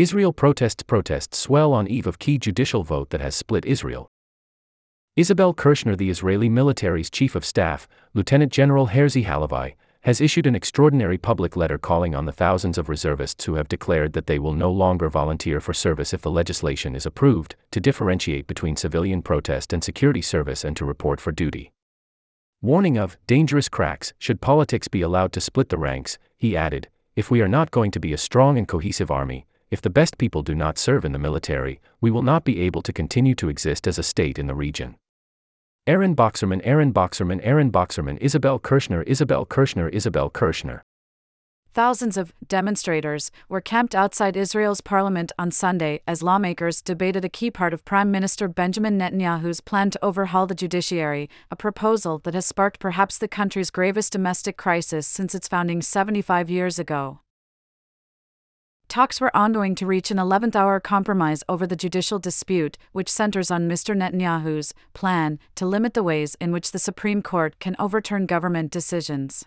Israel protests protests swell on eve of key judicial vote that has split Israel. Isabel Kershner, the Israeli military's chief of staff, Lieutenant General Herzi Halevi, has issued an extraordinary public letter calling on the thousands of reservists who have declared that they will no longer volunteer for service if the legislation is approved, to differentiate between civilian protest and security service and to report for duty. Warning of dangerous cracks should politics be allowed to split the ranks, he added, if we are not going to be a strong and cohesive army, if the best people do not serve in the military, we will not be able to continue to exist as a state in the region. Aaron Boxerman, Aaron Boxerman, Aaron Boxerman, Isabel Kershner, Isabel Kershner, Isabel Kershner. Thousands of demonstrators were camped outside Israel's parliament on Sunday as lawmakers debated a key part of Prime Minister Benjamin Netanyahu's plan to overhaul the judiciary, a proposal that has sparked perhaps the country's gravest domestic crisis since its founding 75 years ago talks were ongoing to reach an 11th hour compromise over the judicial dispute, which centers on Mr. Netanyahu's plan to limit the ways in which the Supreme Court can overturn government decisions.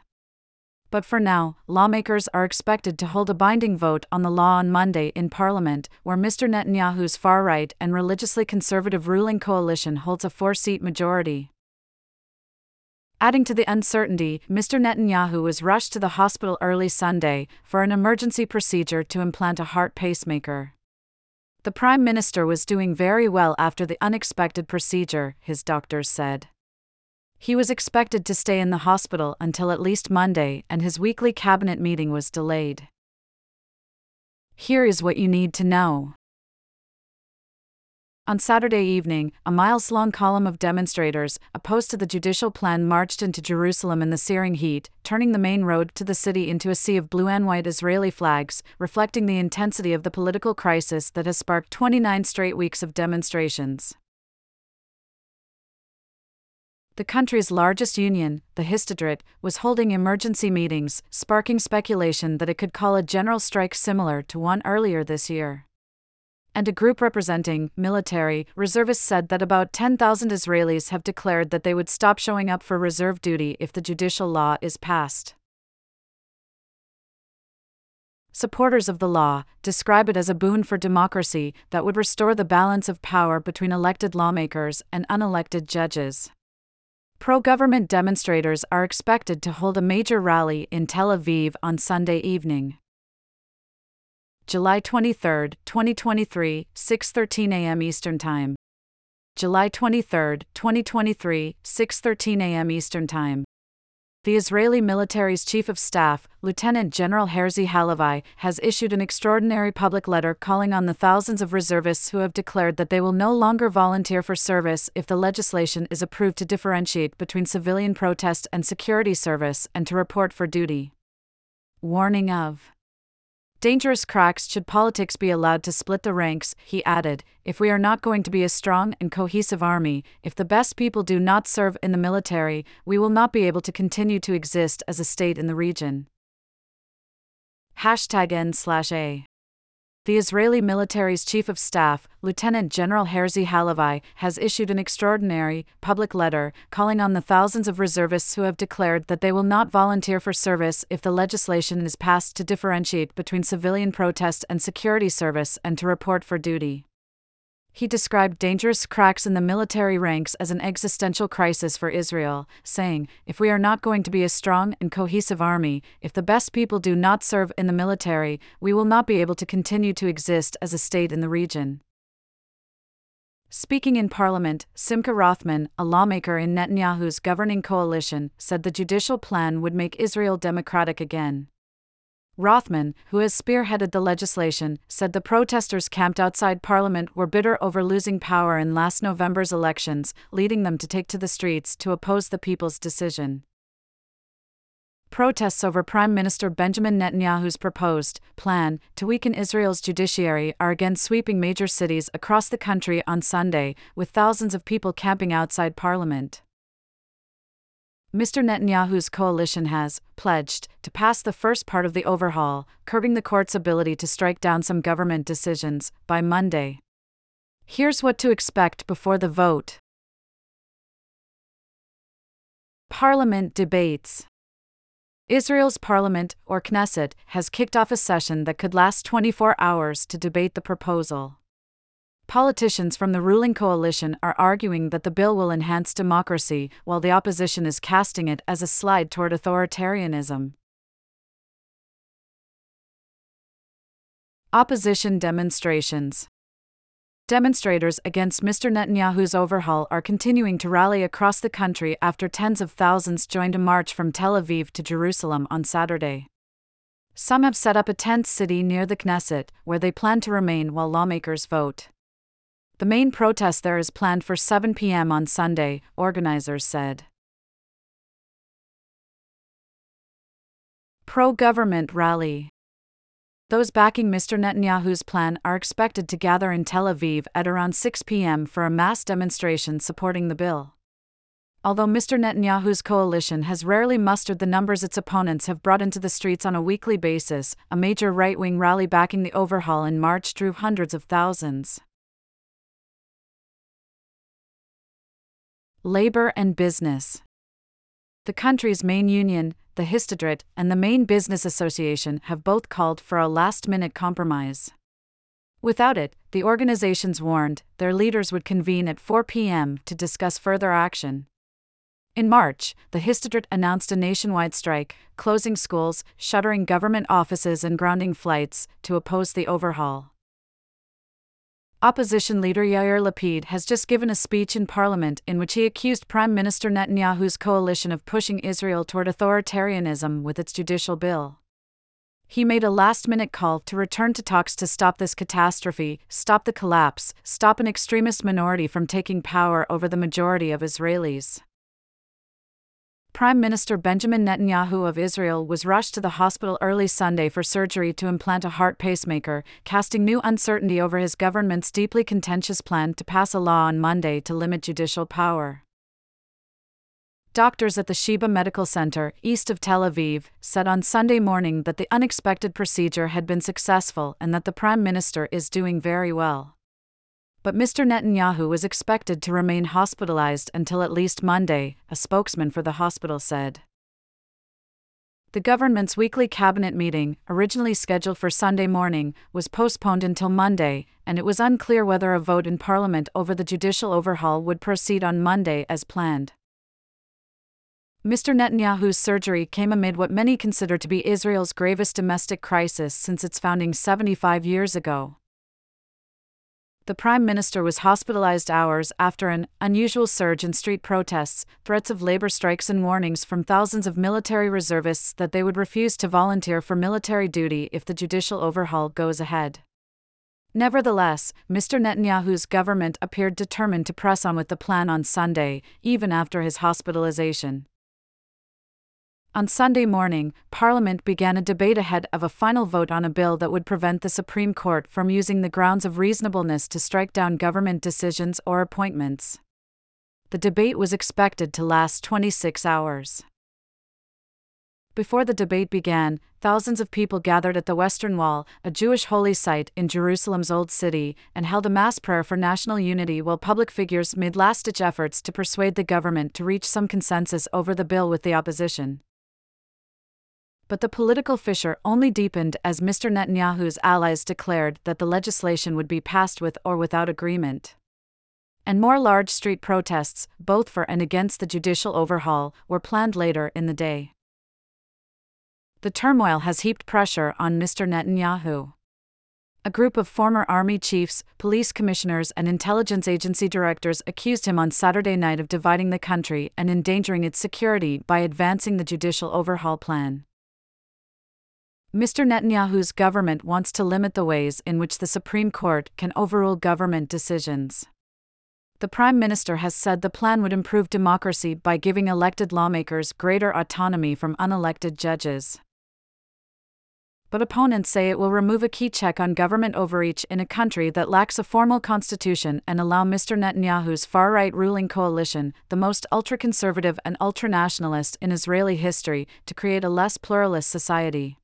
But for now, lawmakers are expected to hold a binding vote on the law on Monday in Parliament, where Mr. Netanyahu's far right and religiously conservative ruling coalition holds a four seat majority. Adding to the uncertainty, Mr. Netanyahu was rushed to the hospital early Sunday for an emergency procedure to implant a heart pacemaker. The Prime Minister was doing very well after the unexpected procedure, his doctors said. He was expected to stay in the hospital until at least Monday, and his weekly cabinet meeting was delayed. Here is what you need to know. On Saturday evening, a miles long column of demonstrators, opposed to the judicial plan, marched into Jerusalem in the searing heat, turning the main road to the city into a sea of blue and white Israeli flags, reflecting the intensity of the political crisis that has sparked 29 straight weeks of demonstrations. The country's largest union, the Histadrut, was holding emergency meetings, sparking speculation that it could call a general strike similar to one earlier this year and a group representing military reservists said that about 10,000 Israelis have declared that they would stop showing up for reserve duty if the judicial law is passed. Supporters of the law describe it as a boon for democracy that would restore the balance of power between elected lawmakers and unelected judges. Pro government demonstrators are expected to hold a major rally in Tel Aviv on Sunday evening. July 23, 2023, 6:13 a.m. Eastern Time. July 23, 2023, 6:13 a.m. Eastern Time. The Israeli military's chief of staff, Lieutenant General Herzi Halevi, has issued an extraordinary public letter calling on the thousands of reservists who have declared that they will no longer volunteer for service if the legislation is approved to differentiate between civilian protest and security service and to report for duty. Warning of Dangerous cracks should politics be allowed to split the ranks, he added. If we are not going to be a strong and cohesive army, if the best people do not serve in the military, we will not be able to continue to exist as a state in the region. Hashtag N slash A the Israeli military's chief of staff, Lieutenant General Herzi Halevi, has issued an extraordinary, public letter calling on the thousands of reservists who have declared that they will not volunteer for service if the legislation is passed to differentiate between civilian protest and security service and to report for duty. He described dangerous cracks in the military ranks as an existential crisis for Israel, saying, If we are not going to be a strong and cohesive army, if the best people do not serve in the military, we will not be able to continue to exist as a state in the region. Speaking in Parliament, Simcha Rothman, a lawmaker in Netanyahu's governing coalition, said the judicial plan would make Israel democratic again. Rothman, who has spearheaded the legislation, said the protesters camped outside Parliament were bitter over losing power in last November's elections, leading them to take to the streets to oppose the people's decision. Protests over Prime Minister Benjamin Netanyahu's proposed plan to weaken Israel's judiciary are again sweeping major cities across the country on Sunday, with thousands of people camping outside Parliament. Mr. Netanyahu's coalition has pledged to pass the first part of the overhaul, curbing the court's ability to strike down some government decisions, by Monday. Here's what to expect before the vote Parliament debates. Israel's parliament, or Knesset, has kicked off a session that could last 24 hours to debate the proposal. Politicians from the ruling coalition are arguing that the bill will enhance democracy, while the opposition is casting it as a slide toward authoritarianism. Opposition demonstrations. Demonstrators against Mr. Netanyahu's overhaul are continuing to rally across the country after tens of thousands joined a march from Tel Aviv to Jerusalem on Saturday. Some have set up a tent city near the Knesset, where they plan to remain while lawmakers vote. The main protest there is planned for 7 p.m. on Sunday, organizers said. Pro government rally. Those backing Mr. Netanyahu's plan are expected to gather in Tel Aviv at around 6 p.m. for a mass demonstration supporting the bill. Although Mr. Netanyahu's coalition has rarely mustered the numbers its opponents have brought into the streets on a weekly basis, a major right wing rally backing the overhaul in March drew hundreds of thousands. Labor and business. The country's main union, the Histadrut, and the main business association have both called for a last minute compromise. Without it, the organizations warned, their leaders would convene at 4 p.m. to discuss further action. In March, the Histadrut announced a nationwide strike, closing schools, shuttering government offices, and grounding flights to oppose the overhaul. Opposition leader Yair Lapid has just given a speech in parliament in which he accused Prime Minister Netanyahu's coalition of pushing Israel toward authoritarianism with its judicial bill. He made a last minute call to return to talks to stop this catastrophe, stop the collapse, stop an extremist minority from taking power over the majority of Israelis. Prime Minister Benjamin Netanyahu of Israel was rushed to the hospital early Sunday for surgery to implant a heart pacemaker, casting new uncertainty over his government's deeply contentious plan to pass a law on Monday to limit judicial power. Doctors at the Sheba Medical Center, east of Tel Aviv, said on Sunday morning that the unexpected procedure had been successful and that the Prime Minister is doing very well but Mr. Netanyahu was expected to remain hospitalized until at least Monday, a spokesman for the hospital said. The government's weekly cabinet meeting, originally scheduled for Sunday morning, was postponed until Monday, and it was unclear whether a vote in Parliament over the judicial overhaul would proceed on Monday as planned. Mr. Netanyahu's surgery came amid what many consider to be Israel's gravest domestic crisis since its founding 75 years ago the Prime Minister was hospitalized hours after an unusual surge in street protests, threats of labor strikes, and warnings from thousands of military reservists that they would refuse to volunteer for military duty if the judicial overhaul goes ahead. Nevertheless, Mr. Netanyahu's government appeared determined to press on with the plan on Sunday, even after his hospitalization. On Sunday morning, Parliament began a debate ahead of a final vote on a bill that would prevent the Supreme Court from using the grounds of reasonableness to strike down government decisions or appointments. The debate was expected to last 26 hours. Before the debate began, thousands of people gathered at the Western Wall, a Jewish holy site in Jerusalem's Old City, and held a mass prayer for national unity while public figures made last ditch efforts to persuade the government to reach some consensus over the bill with the opposition. But the political fissure only deepened as Mr. Netanyahu's allies declared that the legislation would be passed with or without agreement. And more large street protests, both for and against the judicial overhaul, were planned later in the day. The turmoil has heaped pressure on Mr. Netanyahu. A group of former army chiefs, police commissioners, and intelligence agency directors accused him on Saturday night of dividing the country and endangering its security by advancing the judicial overhaul plan. Mr. Netanyahu's government wants to limit the ways in which the Supreme Court can overrule government decisions. The Prime Minister has said the plan would improve democracy by giving elected lawmakers greater autonomy from unelected judges. But opponents say it will remove a key check on government overreach in a country that lacks a formal constitution and allow Mr. Netanyahu's far right ruling coalition, the most ultra conservative and ultra nationalist in Israeli history, to create a less pluralist society.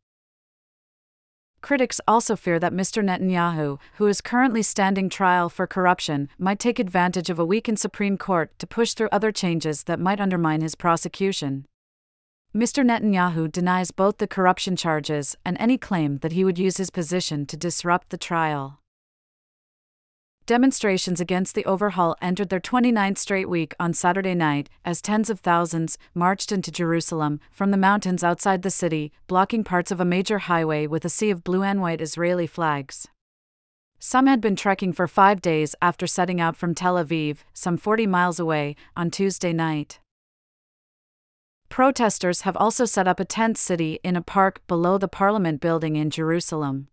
Critics also fear that Mr. Netanyahu, who is currently standing trial for corruption, might take advantage of a weakened Supreme Court to push through other changes that might undermine his prosecution. Mr. Netanyahu denies both the corruption charges and any claim that he would use his position to disrupt the trial. Demonstrations against the overhaul entered their 29th straight week on Saturday night as tens of thousands marched into Jerusalem from the mountains outside the city, blocking parts of a major highway with a sea of blue and white Israeli flags. Some had been trekking for five days after setting out from Tel Aviv, some 40 miles away, on Tuesday night. Protesters have also set up a tent city in a park below the Parliament building in Jerusalem.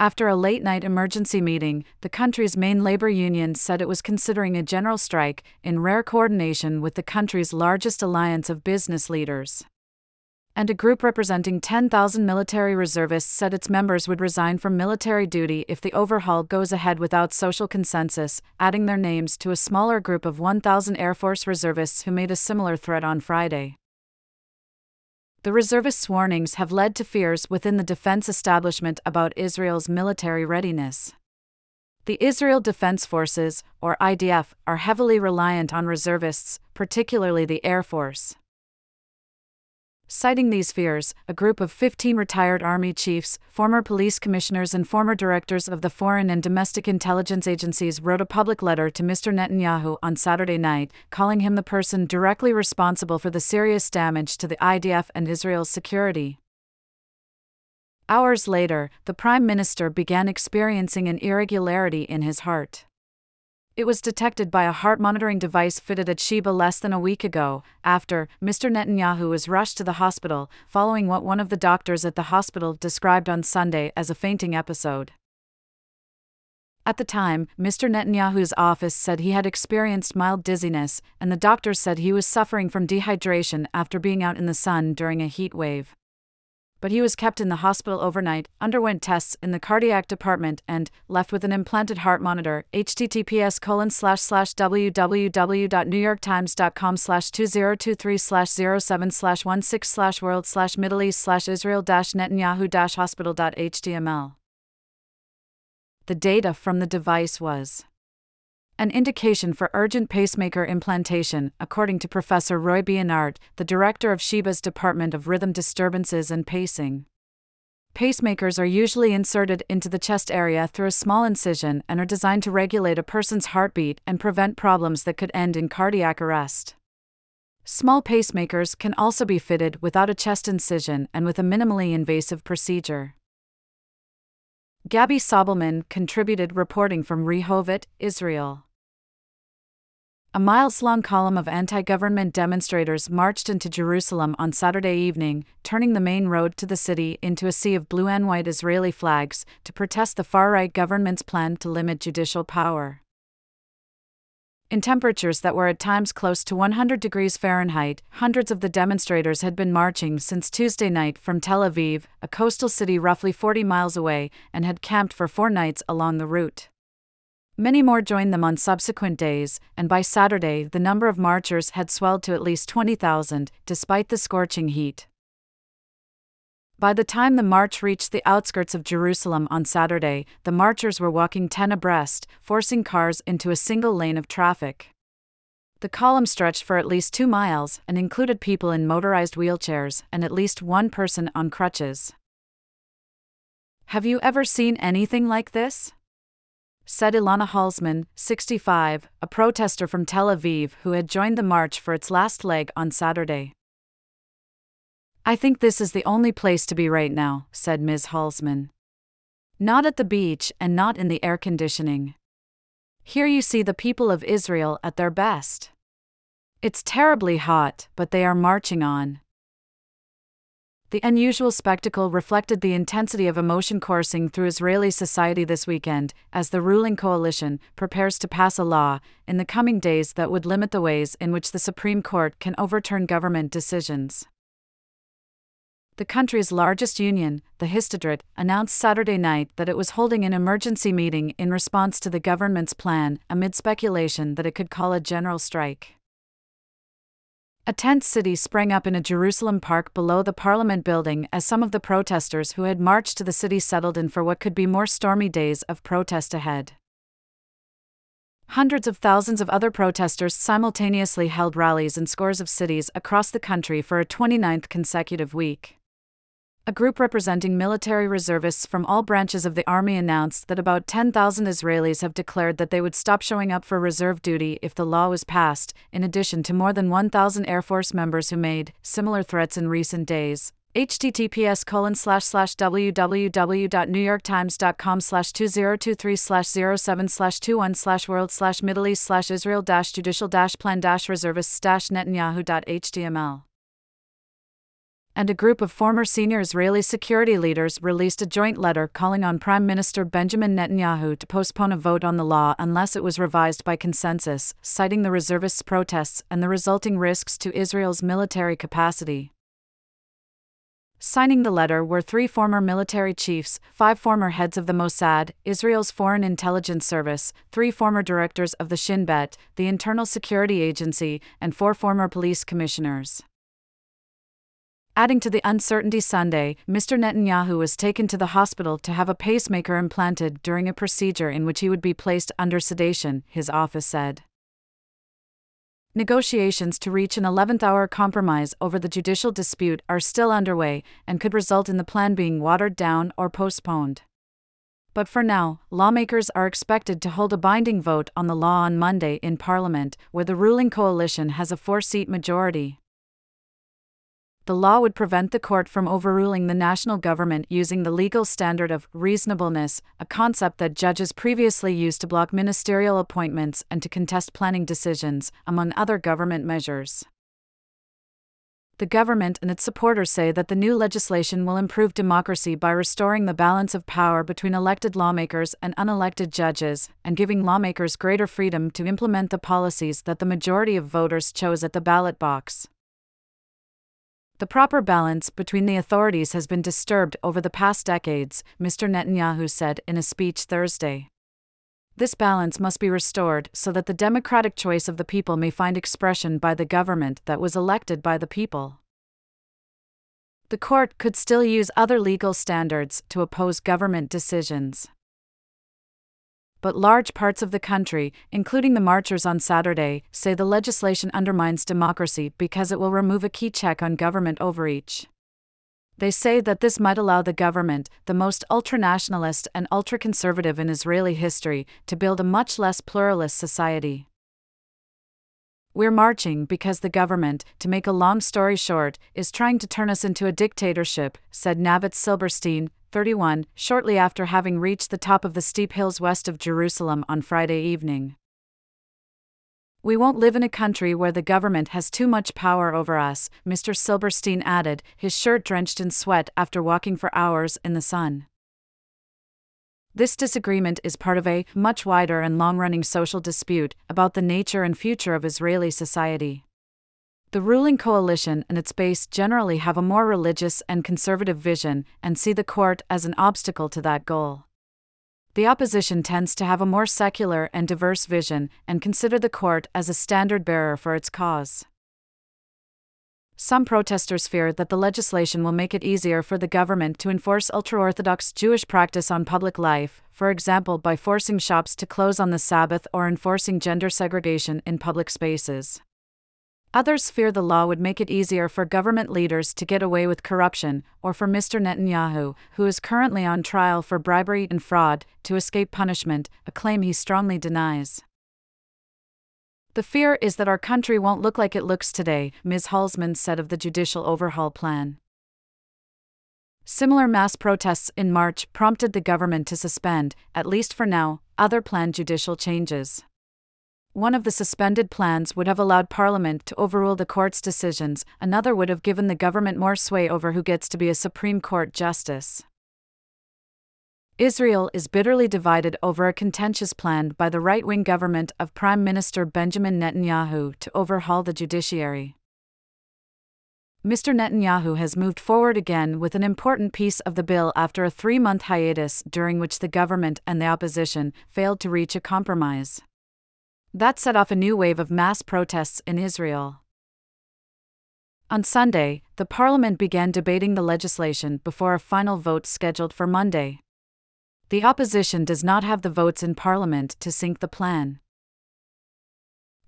After a late night emergency meeting, the country's main labor union said it was considering a general strike, in rare coordination with the country's largest alliance of business leaders. And a group representing 10,000 military reservists said its members would resign from military duty if the overhaul goes ahead without social consensus, adding their names to a smaller group of 1,000 Air Force reservists who made a similar threat on Friday. The reservists' warnings have led to fears within the defense establishment about Israel's military readiness. The Israel Defense Forces, or IDF, are heavily reliant on reservists, particularly the Air Force. Citing these fears, a group of 15 retired Army chiefs, former police commissioners, and former directors of the foreign and domestic intelligence agencies wrote a public letter to Mr. Netanyahu on Saturday night, calling him the person directly responsible for the serious damage to the IDF and Israel's security. Hours later, the Prime Minister began experiencing an irregularity in his heart. It was detected by a heart monitoring device fitted at Sheba less than a week ago, after Mr. Netanyahu was rushed to the hospital, following what one of the doctors at the hospital described on Sunday as a fainting episode. At the time, Mr. Netanyahu's office said he had experienced mild dizziness, and the doctors said he was suffering from dehydration after being out in the sun during a heat wave but he was kept in the hospital overnight, underwent tests in the cardiac department, and left with an implanted heart monitor. https colon slash slash www.newyorktimes.com slash 2023 slash 07 slash 16 slash world slash middle east slash israel dash netanyahu dash hospital.html. The data from the device was an indication for urgent pacemaker implantation, according to Professor Roy Beinart, the director of Sheba's Department of Rhythm Disturbances and Pacing. Pacemakers are usually inserted into the chest area through a small incision and are designed to regulate a person's heartbeat and prevent problems that could end in cardiac arrest. Small pacemakers can also be fitted without a chest incision and with a minimally invasive procedure. Gabby Sobelman contributed reporting from Rehovot, Israel. A miles long column of anti government demonstrators marched into Jerusalem on Saturday evening, turning the main road to the city into a sea of blue and white Israeli flags to protest the far right government's plan to limit judicial power. In temperatures that were at times close to 100 degrees Fahrenheit, hundreds of the demonstrators had been marching since Tuesday night from Tel Aviv, a coastal city roughly 40 miles away, and had camped for four nights along the route. Many more joined them on subsequent days, and by Saturday the number of marchers had swelled to at least 20,000, despite the scorching heat. By the time the march reached the outskirts of Jerusalem on Saturday, the marchers were walking 10 abreast, forcing cars into a single lane of traffic. The column stretched for at least two miles and included people in motorized wheelchairs and at least one person on crutches. Have you ever seen anything like this? Said Ilana Halsman, 65, a protester from Tel Aviv who had joined the march for its last leg on Saturday. I think this is the only place to be right now, said Ms. Halsman. Not at the beach and not in the air conditioning. Here you see the people of Israel at their best. It's terribly hot, but they are marching on. The unusual spectacle reflected the intensity of emotion coursing through Israeli society this weekend, as the ruling coalition prepares to pass a law in the coming days that would limit the ways in which the Supreme Court can overturn government decisions. The country's largest union, the Histadrut, announced Saturday night that it was holding an emergency meeting in response to the government's plan, amid speculation that it could call a general strike. A tent city sprang up in a Jerusalem park below the Parliament building as some of the protesters who had marched to the city settled in for what could be more stormy days of protest ahead. Hundreds of thousands of other protesters simultaneously held rallies in scores of cities across the country for a 29th consecutive week. A group representing military reservists from all branches of the army announced that about 10,000 Israelis have declared that they would stop showing up for reserve duty if the law was passed, in addition to more than 1,000 Air Force members who made similar threats in recent days. Https colon slash slash www.newyorktimes.com slash 2023 slash 07 slash 21 slash world slash middle east slash israel dash judicial dash plan dash reservists dash netanyahu.html and a group of former senior Israeli security leaders released a joint letter calling on Prime Minister Benjamin Netanyahu to postpone a vote on the law unless it was revised by consensus, citing the reservists' protests and the resulting risks to Israel's military capacity. Signing the letter were three former military chiefs, five former heads of the Mossad, Israel's Foreign Intelligence Service, three former directors of the Shin Bet, the Internal Security Agency, and four former police commissioners. Adding to the uncertainty Sunday, Mr. Netanyahu was taken to the hospital to have a pacemaker implanted during a procedure in which he would be placed under sedation, his office said. Negotiations to reach an 11th hour compromise over the judicial dispute are still underway and could result in the plan being watered down or postponed. But for now, lawmakers are expected to hold a binding vote on the law on Monday in Parliament, where the ruling coalition has a four seat majority the law would prevent the court from overruling the national government using the legal standard of reasonableness, a concept that judges previously used to block ministerial appointments and to contest planning decisions, among other government measures. The government and its supporters say that the new legislation will improve democracy by restoring the balance of power between elected lawmakers and unelected judges, and giving lawmakers greater freedom to implement the policies that the majority of voters chose at the ballot box. The proper balance between the authorities has been disturbed over the past decades, Mr. Netanyahu said in a speech Thursday. This balance must be restored so that the democratic choice of the people may find expression by the government that was elected by the people. The court could still use other legal standards to oppose government decisions but large parts of the country, including the marchers on Saturday, say the legislation undermines democracy because it will remove a key check on government overreach. They say that this might allow the government, the most ultranationalist and ultra-conservative in Israeli history, to build a much less pluralist society. We're marching because the government, to make a long story short, is trying to turn us into a dictatorship, said Navitz Silberstein, 31, shortly after having reached the top of the steep hills west of Jerusalem on Friday evening. We won't live in a country where the government has too much power over us, Mr. Silberstein added, his shirt drenched in sweat after walking for hours in the sun. This disagreement is part of a much wider and long running social dispute about the nature and future of Israeli society. The ruling coalition and its base generally have a more religious and conservative vision and see the court as an obstacle to that goal. The opposition tends to have a more secular and diverse vision and consider the court as a standard bearer for its cause. Some protesters fear that the legislation will make it easier for the government to enforce ultra-Orthodox Jewish practice on public life, for example by forcing shops to close on the Sabbath or enforcing gender segregation in public spaces. Others fear the law would make it easier for government leaders to get away with corruption, or for Mr. Netanyahu, who is currently on trial for bribery and fraud, to escape punishment, a claim he strongly denies. The fear is that our country won't look like it looks today, Ms. Halsman said of the judicial overhaul plan. Similar mass protests in March prompted the government to suspend, at least for now, other planned judicial changes. One of the suspended plans would have allowed Parliament to overrule the court's decisions, another would have given the government more sway over who gets to be a Supreme Court justice. Israel is bitterly divided over a contentious plan by the right wing government of Prime Minister Benjamin Netanyahu to overhaul the judiciary. Mr. Netanyahu has moved forward again with an important piece of the bill after a three month hiatus during which the government and the opposition failed to reach a compromise. That set off a new wave of mass protests in Israel. On Sunday, the parliament began debating the legislation before a final vote scheduled for Monday. The opposition does not have the votes in parliament to sink the plan.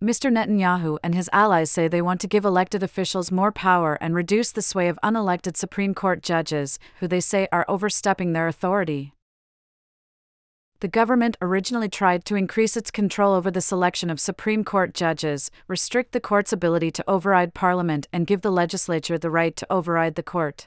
Mr. Netanyahu and his allies say they want to give elected officials more power and reduce the sway of unelected Supreme Court judges, who they say are overstepping their authority. The government originally tried to increase its control over the selection of Supreme Court judges, restrict the court's ability to override Parliament, and give the legislature the right to override the court.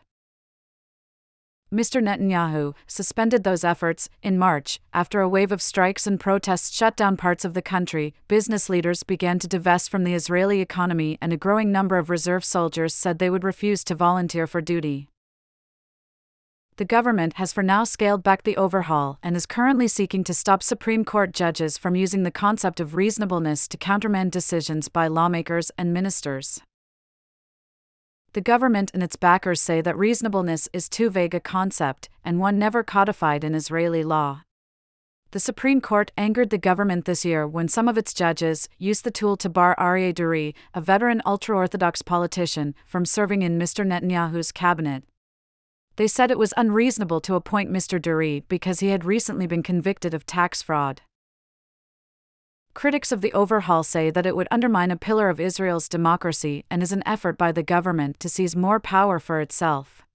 Mr. Netanyahu suspended those efforts in March after a wave of strikes and protests shut down parts of the country. Business leaders began to divest from the Israeli economy, and a growing number of reserve soldiers said they would refuse to volunteer for duty. The government has for now scaled back the overhaul and is currently seeking to stop Supreme Court judges from using the concept of reasonableness to countermand decisions by lawmakers and ministers. The government and its backers say that reasonableness is too vague a concept, and one never codified in Israeli law. The Supreme Court angered the government this year when some of its judges used the tool to bar Aryeh Deri, a veteran ultra Orthodox politician, from serving in Mr. Netanyahu's cabinet. They said it was unreasonable to appoint Mr. Deri because he had recently been convicted of tax fraud. Critics of the overhaul say that it would undermine a pillar of Israel's democracy and is an effort by the government to seize more power for itself.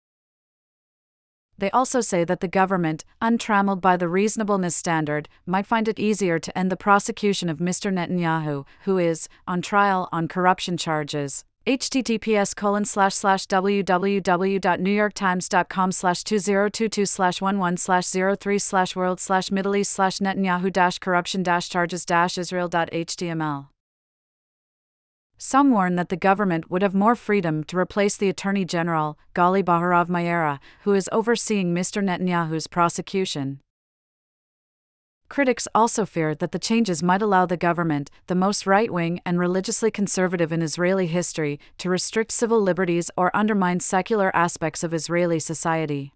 They also say that the government, untrammeled by the reasonableness standard, might find it easier to end the prosecution of Mr. Netanyahu, who is on trial on corruption charges, https colon slash slash www.newyorktimes.com slash 2022 slash 11 slash 03 slash world slash middle east slash netanyahu dash corruption dash charges dash israel.html some warn that the government would have more freedom to replace the Attorney General, Gali Baharav Miara, who is overseeing Mr. Netanyahu's prosecution. Critics also fear that the changes might allow the government, the most right wing and religiously conservative in Israeli history, to restrict civil liberties or undermine secular aspects of Israeli society.